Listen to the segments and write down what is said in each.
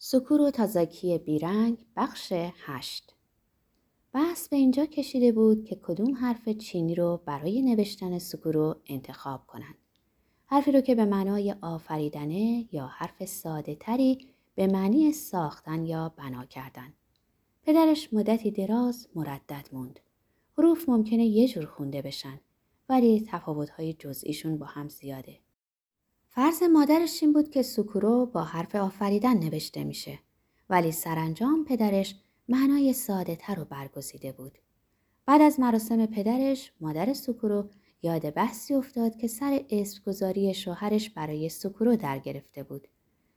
سکورو تازاکی بیرنگ بخش هشت بحث به اینجا کشیده بود که کدوم حرف چینی رو برای نوشتن سکورو انتخاب کنند. حرفی رو که به معنای آفریدنه یا حرف ساده تری به معنی ساختن یا بنا کردن. پدرش مدتی دراز مردد موند. حروف ممکنه یه جور خونده بشن ولی تفاوت‌های جزئیشون با هم زیاده. فرض مادرش این بود که سکورو با حرف آفریدن نوشته میشه ولی سرانجام پدرش معنای ساده تر رو برگزیده بود. بعد از مراسم پدرش مادر سکورو یاد بحثی افتاد که سر اسم گذاری شوهرش برای سکورو در گرفته بود.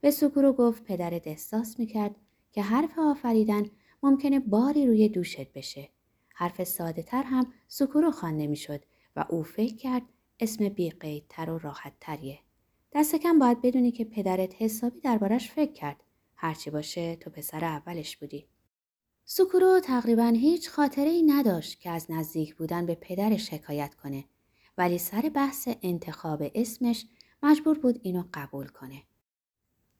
به سکورو گفت پدرت احساس می‌کرد که حرف آفریدن ممکنه باری روی دوشت بشه. حرف ساده تر هم سکورو خوانده می‌شد و او فکر کرد اسم بیقیدتر و راحت تریه. دست کم باید بدونی که پدرت حسابی دربارش فکر کرد. هرچی باشه تو پسر اولش بودی. سوکورو تقریبا هیچ خاطره ای نداشت که از نزدیک بودن به پدرش حکایت کنه ولی سر بحث انتخاب اسمش مجبور بود اینو قبول کنه.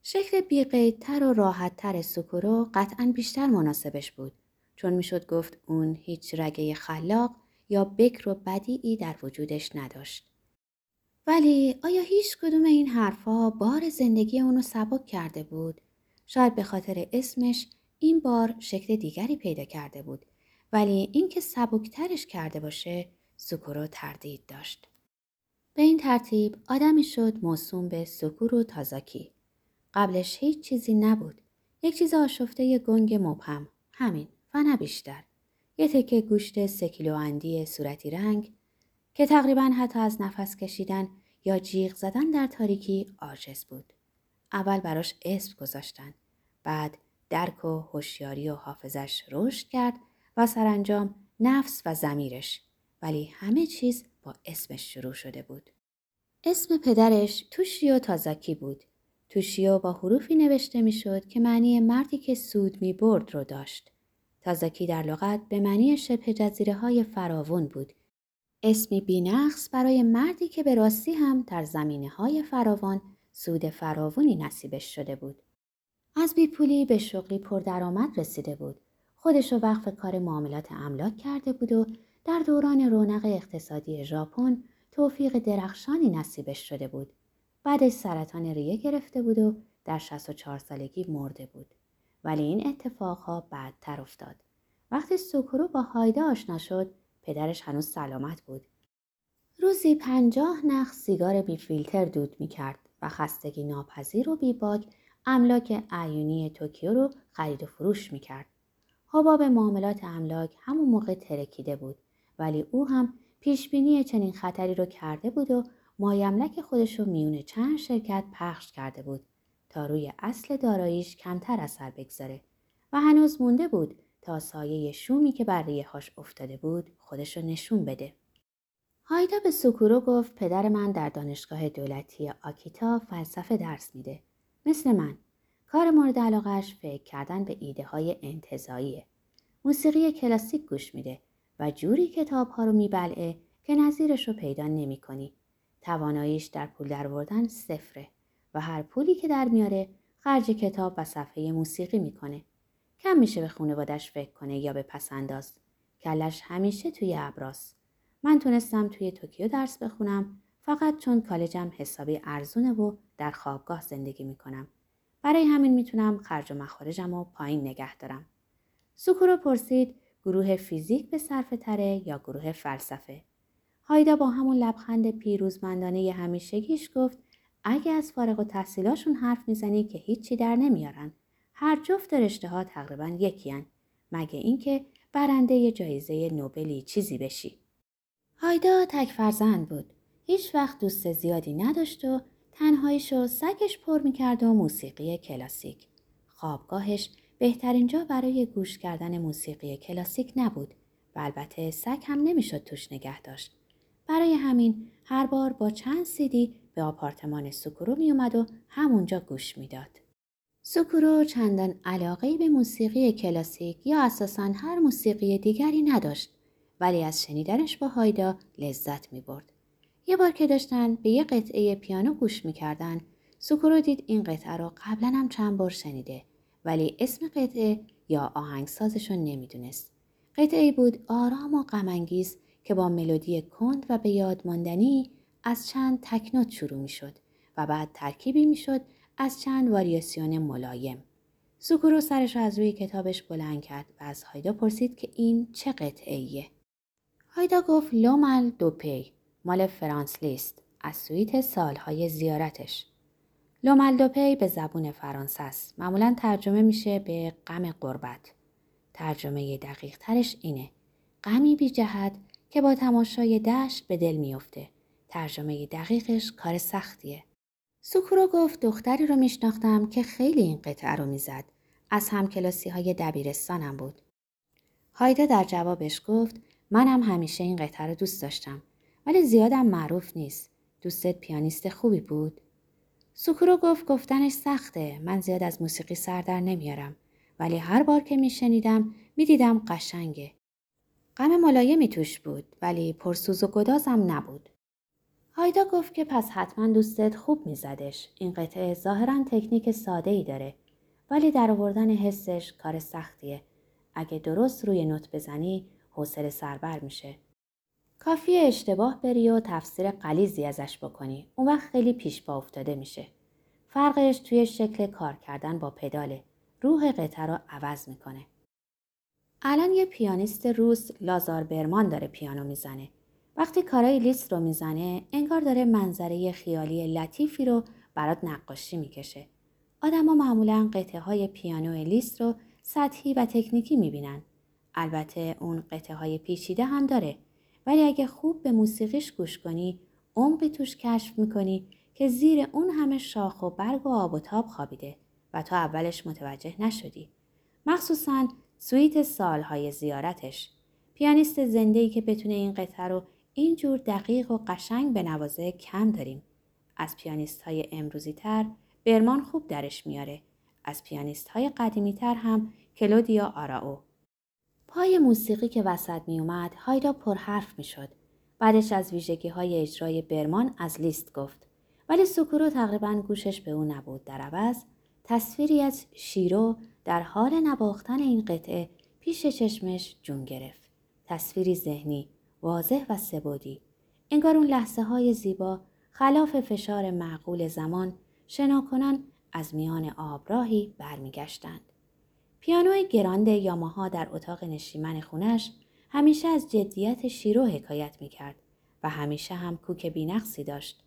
شکل بیقیدتر و راحتتر سوکورو قطعا بیشتر مناسبش بود چون می‌شد گفت اون هیچ رگه خلاق یا بکر و بدیعی در وجودش نداشت. ولی آیا هیچ کدوم این حرفها بار زندگی اونو سبک کرده بود؟ شاید به خاطر اسمش این بار شکل دیگری پیدا کرده بود ولی اینکه سبکترش کرده باشه سکورو تردید داشت. به این ترتیب آدمی شد موسوم به سکورو تازاکی. قبلش هیچ چیزی نبود. یک چیز آشفته گنگ مبهم. همین و نه بیشتر. یه تکه گوشت سکیلو اندی صورتی رنگ که تقریبا حتی از نفس کشیدن یا جیغ زدن در تاریکی عاجز بود. اول براش اسم گذاشتن. بعد درک و هوشیاری و حافظش رشد کرد و سرانجام نفس و زمیرش. ولی همه چیز با اسمش شروع شده بود. اسم پدرش توشیو تازاکی بود. توشیو با حروفی نوشته می‌شد که معنی مردی که سود می برد رو داشت. تازاکی در لغت به معنی شبه جزیره های فراون بود اسمی بینقص برای مردی که به راستی هم در زمینه های فراوان سود فراوانی نصیبش شده بود. از بیپولی به شغلی پردرآمد رسیده بود. خودش رو وقف کار معاملات املاک کرده بود و در دوران رونق اقتصادی ژاپن توفیق درخشانی نصیبش شده بود. بعدش سرطان ریه گرفته بود و در 64 سالگی مرده بود. ولی این اتفاقها بعدتر افتاد. وقتی سوکورو با هایده آشنا شد پدرش هنوز سلامت بود. روزی پنجاه نخ سیگار بی فیلتر دود می کرد و خستگی ناپذیر و بیباک املاک عیونی توکیو رو خرید و فروش می کرد. حباب معاملات املاک همون موقع ترکیده بود ولی او هم پیشبینی چنین خطری رو کرده بود و مایملک خودش رو میون چند شرکت پخش کرده بود تا روی اصل داراییش کمتر اثر بگذاره و هنوز مونده بود تا سایه شومی که بر ریهاش افتاده بود خودش رو نشون بده. هایدا به سوکورو گفت پدر من در دانشگاه دولتی آکیتا فلسفه درس میده. مثل من. کار مورد علاقهش فکر کردن به ایده های انتظاییه. موسیقی کلاسیک گوش میده و جوری کتاب ها رو میبلعه که نظیرش رو پیدا نمی کنی. تواناییش در پول دروردن صفره و هر پولی که در میاره خرج کتاب و صفحه موسیقی می‌کنه. کم میشه به خانوادش فکر کنه یا به پسنداز. کلش همیشه توی ابراست. من تونستم توی توکیو درس بخونم فقط چون کالجم حسابی ارزونه و در خوابگاه زندگی می‌کنم. برای همین می‌تونم خرج و مخارجم رو پایین نگه دارم. سوکورو پرسید گروه فیزیک به صرف تره یا گروه فلسفه. هایدا با همون لبخند پیروزمندانه همیشگیش گفت اگه از فارغ و تحصیلاشون حرف می‌زنی که هیچی در نمیارن. هر جفت رشته ها تقریبا یکیان مگه اینکه برنده جایزه نوبلی چیزی بشی. هایدا تک فرزند بود. هیچ وقت دوست زیادی نداشت و تنهایش و سگش پر می‌کرد و موسیقی کلاسیک. خوابگاهش بهترین جا برای گوش کردن موسیقی کلاسیک نبود و البته سگ هم نمی‌شد توش نگه داشت. برای همین هر بار با چند سیدی به آپارتمان سکورو می اومد و همونجا گوش می‌داد. سکورو چندان علاقه به موسیقی کلاسیک یا اساسا هر موسیقی دیگری نداشت ولی از شنیدنش با هایدا لذت می برد. یه بار که داشتن به یه قطعه پیانو گوش می‌کردن سکورو دید این قطعه رو قبلا هم چند بار شنیده ولی اسم قطعه یا آهنگسازش رو نمی‌دونست. قطعه بود آرام و غمانگیز که با ملودی کند و به یاد ماندنی از چند تکنات شروع می شد و بعد ترکیبی می شد از چند واریاسیون ملایم. سوکورو سرش از روی کتابش بلند کرد و از هایدا پرسید که این چه قطعه؟ هایدا گفت Le mal du pays مال فرانس لیست از سوئیت سالهای زیارتش. Le mal du pays به زبون فرانسه است. معمولا ترجمه میشه به غم غربت. ترجمه دقیق ترش اینه. غمی بی جهت که با تماشای دشت به دل میافته. ترجمه دقیقش کار سختیه. سوکورو گفت دختری رو میشناختم که خیلی این قطعه رو می‌زد. از همکلاسی های دبیرستانم بود. هایدا در جوابش گفت منم همیشه این قطعه رو دوست داشتم ولی زیادم معروف نیست. دوستت پیانیست خوبی بود؟ سوکورو گفت گفتنش سخته. من زیاد از موسیقی سر در نمیارم. ولی هر بار که میشنیدم می‌دیدم قشنگه. غم ملایمی توش بود ولی پرسوز و گدازم نبود. هایدا گفت که پس حتما دوستت خوب میزدش. این قطعه ظاهرا تکنیک ساده ای داره ولی در آوردن حسش کار سختیه. اگه درست روی نوت بزنی حوصله سربر میشه. کافیه اشتباه بری و تفسیر قلیزی ازش بکنی. اون وقت خیلی پیش با افتاده میشه. فرقش توی شکل کار کردن با پداله. روح قطعه رو عوض می‌کنه. الان یه پیانیست روس لازار برمان داره پیانو می‌زنه. وقتی کارای لیست رو می‌زنه انگار داره منظره خیالی لطیفی رو برات نقاشی می‌کشه. آدما معمولا قطعه های پیانو لیست رو سطحی و تکنیکی می‌بینن. البته اون قطعه های پیچیده هم داره ولی اگه خوب به موسیقیش گوش کنی عمقی توش کشف می‌کنی که زیر اون همه شاخ و برگ و آب و تاب خوابیده و تا اولش متوجه نشدی. مخصوصا سویت سالهای زیارتش. پیانیست ای که بتونه این قطعه رو اینجور دقیق و قشنگ به نوازه کم داریم. از پیانیست های امروزی تر برمان خوب درش میاره. از پیانیست های قدیمی تر هم کلودیا آراو. پای موسیقی که وسط می اومد هایدا پرحرف می شد. بعدش از ویژگی های اجرای برمان از لیست گفت. ولی سکورو تقریبا گوشش به او نبود. در عوض تصویری از شیرو در حال نباختن این قطعه پیش چشمش جون گرفت. تصویری ذهنی، واضح و سبودی. انگار اون لحظه های زیبا خلاف فشار معقول زمان شناکنان از میان آبراهی برمیگشتند. پیانوی گراند یاماها در اتاق نشیمن خونش همیشه از جدیت شیرو حکایت می‌کرد و همیشه هم کوک بینقصی داشت.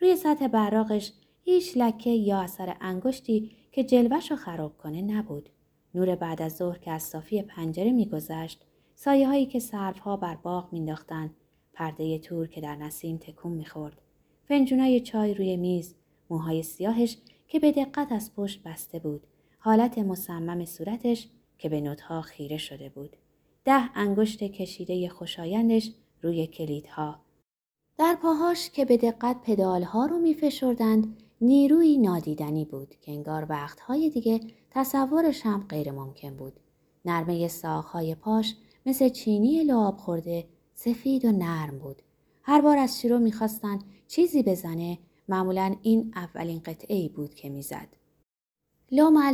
روی سطح براغش هیچ لکه یا اثر انگشتی که جلوش رو خراب کنه نبود. نور بعد از ظهر که از صافی پنجره میگذشت سایه هایی که ها بر باغ مینداختند پرده تور که در نسیم تکون می‌خورد. فنجونای چای روی میز. موهای سیاهش که به دقت از پشت بسته بود. حالت مصمم صورتش که به نوتها خیره شده بود. ده انگشت کشیده خوشایندش روی کلیدها. در پاهاش که به دقت پدالها رو میفشردند نیروی نادیدنی بود که انگار وقتهای دیگه تصورش هم غیر ممکن بود. نرمه ساقهای پاش مثل چینی لعاب خورده سفید و نرم بود. هر بار از شروع می‌خواستن چیزی بزنه معمولا این اولین قطعه ای بود که می‌زد.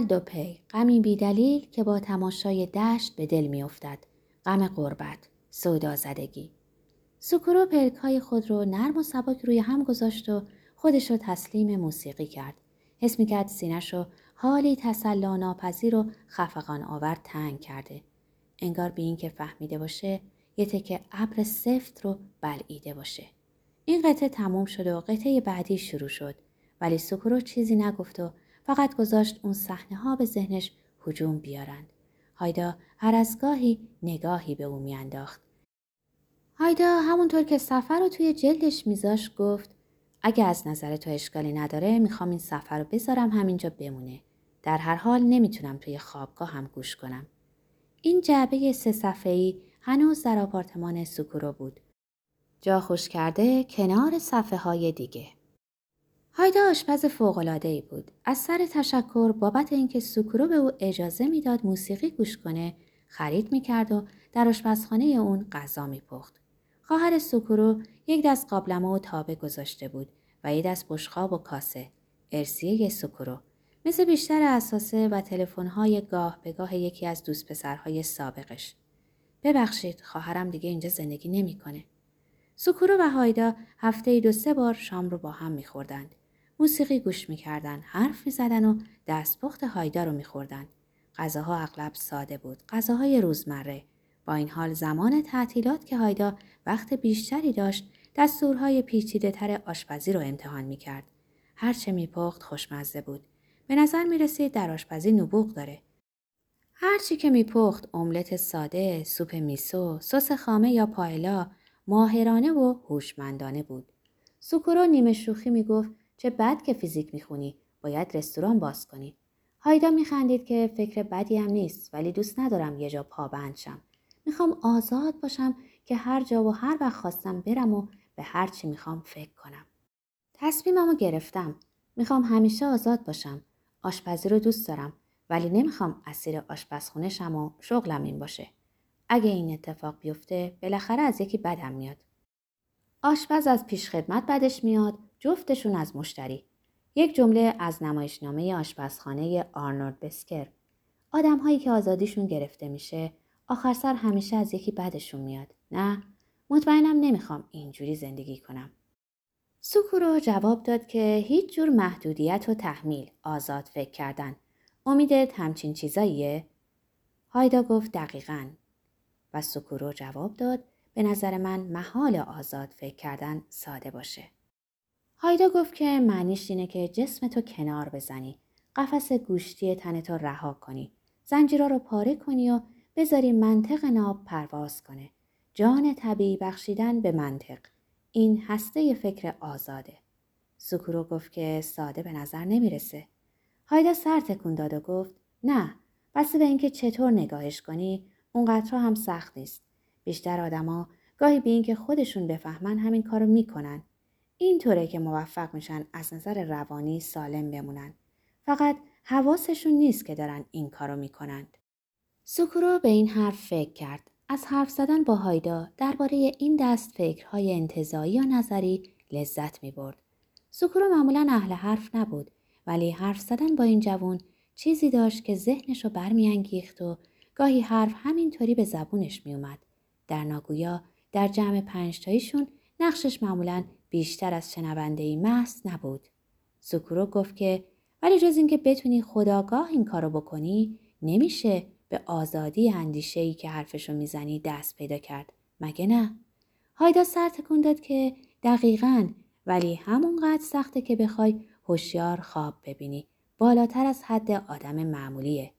دو پی غمی بیدلیل که با تماشای دشت به دل میافتد غم قربت سودا زدگی سوکورو پلک های خود رو نرم و سبک روی هم گذاشت و خودش رو تسلیم موسیقی کرد. حس می کرد سینش رو حالی تسلا ناپذیر و خفقان آور تنگ کرده. انگار به این که فهمیده باشه یه تکه ابر سفت رو بلعیده باشه. این قطعه تموم شد و قطعه بعدی شروع شد ولی سکورو چیزی نگفت و فقط گذاشت اون صحنه ها به ذهنش هجوم بیارند. هایدا هر از گاهی نگاهی به او میانداخت. هایدا همونطور که سفر رو توی جلدش میذاش گفت اگه از نظر تو اشکالی نداره می‌خوام این سفر رو بذارم همینجا بمونه. در هر حال نمی‌تونم توی خوابگاه هم گوش کنم. این جعبه سه صفحه‌ای هنوز در آپارتمان سوکورو بود. جا خوش کرده کنار صفحه های دیگه. هایدا آشپز ای بود. از سر تشکر بابت اینکه سوکورو به او اجازه می‌داد موسیقی گوش کنه، خرید می‌کرد و در آشپزخانه اون غذا میپخت. خواهر سوکورو یک دست قابلمه و تابه گذاشته بود و یک دست بشخاب و کاسه ارسیه سوکورو مثل بیشتر اساسه و تلفن‌های گاه به گاه یکی از دوست پسرهای سابقش. ببخشید خواهرم دیگه اینجا زندگی نمی‌کنه. سکورو و هایدا هفته دو سه بار شام رو با هم میخوردند. موسیقی گوش می‌کردن، حرف می‌زدن و دستپخت هایدا رو میخوردن. غذاها اغلب ساده بود. غذاهای روزمره. با این حال زمان تعطیلات که هایدا وقت بیشتری داشت دستورهای پیچیده تر آشپزی رو امتحان می‌کرد. هرچه میپخت خوشمزه بود. به نظر می‌رسید در آشپزی نبوغ داره. هرچی که میپخت املت ساده، سوپ میسو، سس خامه یا پایلا ماهرانه و هوشمندانه بود. سوکورو نیمه شوخی می‌گفت چه بد که فیزیک می‌خونی باید رستوران باز کنی. هایدا میخندید که فکر بدی هم نیست ولی دوست ندارم یه جا پابند شم. می‌خوام آزاد باشم که هر جا و هر وقت خواستم برم و به هر چی می‌خوام فکر کنم. تصمیممو گرفتم. می‌خوام همیشه آزاد باشم. آشپزی رو دوست دارم ولی نمی‌خوام اسیر آشپزخونه شم و شغلم این باشه. اگه این اتفاق بیفته بالاخره از یکی بدم میاد. آشپز از پیشخدمت بدش میاد جفتشون از مشتری. یک جمله از نمایشنامه آشپزخانه آرنولد بسکر. آدم هایی که آزادیشون گرفته میشه آخر سر همیشه از یکی بدشون میاد. نه مطمئنم نمی‌خوام اینجوری زندگی کنم. سوکورو جواب داد که هیچ جور محدودیت و تحمیل آزاد فکر کردن. امیدت همچین چیزاییه؟ هایدا گفت دقیقا. و سوکورو جواب داد به نظر من محال آزاد فکر کردن ساده باشه. هایدا گفت که معنیش اینه که جسم تو کنار بزنی. قفس گوشتی تنتو رها کنی. زنجیرا رو پاره کنی و بذاری منطق ناب پرواز کنه. جان طبیعی بخشیدن به منطق. این هسته فکر آزاده. سکورو گفت که ساده به نظر نمی‌رسه. هایدا سر تکون داد و گفت نه بسته به اینکه چطور نگاهش کنی اونقدر هم سخت نیست. بیشتر آدما گاهی به اینکه خودشون بفهمن همین کارو می‌کنن. اینطوره که موفق میشن از نظر روانی سالم بمونن. فقط حواسشون نیست که دارن این کارو می‌کنند. سکورو به این حرف فکر کرد. از حرف زدن با هایدا درباره این دست فکرهای انتظایی یا نظری لذت می برد. سکورو معمولا اهل حرف نبود ولی حرف زدن با این جوون چیزی داشت که ذهنش رو برمیانگیخت و گاهی حرف همینطوری به زبونش میومد. در ناگویا در جمع پنجتاییشون نقشش معمولا بیشتر از شنونده ای محض نبود. سکورو گفت که ولی جز اینکه بتونی خداگاه این کارو بکنی نمیشه به آزادی اندیشه ای که حرفشو می‌زنی دست پیدا کرد. مگه نه؟ هایدا سر تکون داد که دقیقا ولی همونقدر سخته که بخوای هوشیار خواب ببینی. بالاتر از حد آدم معمولیه.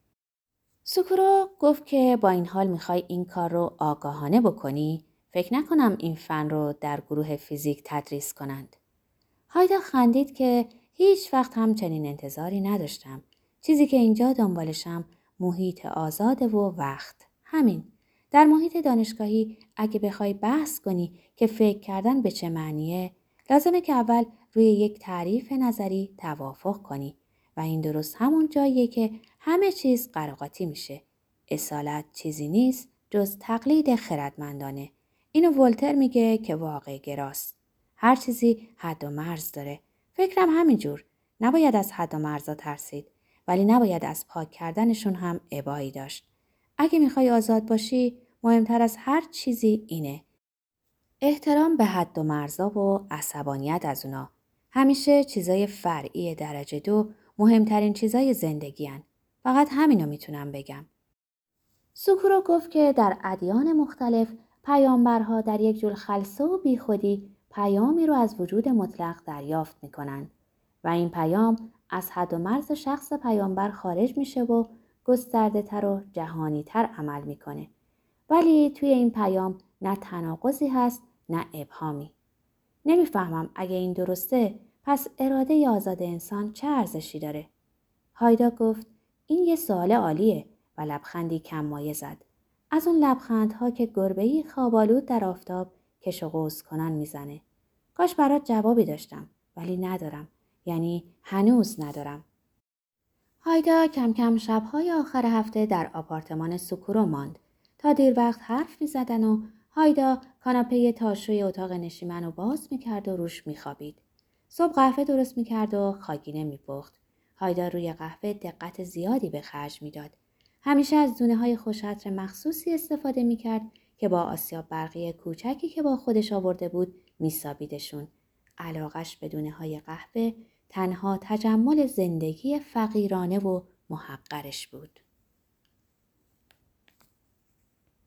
سکورو گفت که با این حال می‌خوای این کار رو آگاهانه بکنی فکر نکنم این فن رو در گروه فیزیک تدریس کنند. هایدا خندید که هیچ وقت هم چنین انتظاری نداشتم. چیزی که اینجا دنبالشم محیط آزاد و وقت. همین. در محیط دانشگاهی اگه بخوای بحث کنی که فکر کردن به چه معنیه لازمه که اول روی یک تعریف نظری توافق کنی و این درست همون جاییه که همه چیز قراقاتی میشه. اصالت چیزی نیست جز تقلید خردمندانه. اینو ولتر میگه که واقع گراست. هر چیزی حد و مرز داره. فکرم همینجور. نباید از حد و مرزا ترسید. ولی نباید از پاک کردنشون هم عبایی داشت. اگه می‌خوای آزاد باشی مهمتر از هر چیزی اینه. احترام به حد و مرزا و عصبانیت از اونا. همیشه چیزای فرعی درجه دو مهمترین چیزای زندگی هن. فقط همینو می‌تونم بگم. سوکورو گفت که در ادیان مختلف پیامبرها در یک جور خلصه و بیخودی پیامی رو از وجود مطلق دریافت می‌کنند و این پیام از حد و مرز شخص پیامبر خارج میشه و گسترده تر و جهانی تر عمل می‌کنه. ولی توی این پیام نه تناقضی هست نه ابهامی. نمی‌فهمم اگه این درسته پس اراده آزاد انسان چه ارزشی داره؟ هایدا گفت این یه سوال عالیه و لبخندی کم مایه زد. از اون لبخندها که گربهی خوابالود در آفتاب کش و کنن می‌زنه. کاش برات جوابی داشتم ولی ندارم. یعنی هنوز ندارم. هایدا کم کم شبهای آخر هفته در آپارتمان سکورو ماند تا دیر وقت حرف می زدن و هایدا کاناپه تاشوی اتاق نشیمن رو باز می کرد و روش می خوابید. صبح قهوه درست می کرد و خاگینه می پخت. هایدار روی قهوه دقت زیادی به خرج می‌داد. همیشه از دونه های خوشعطر مخصوصی استفاده می کرد که با آسیاب برقی کوچکی که با خودش آورده بود میسابیدشون. علاقش به دونه های قهوه تنها تجمل زندگی فقیرانه و محقرش بود.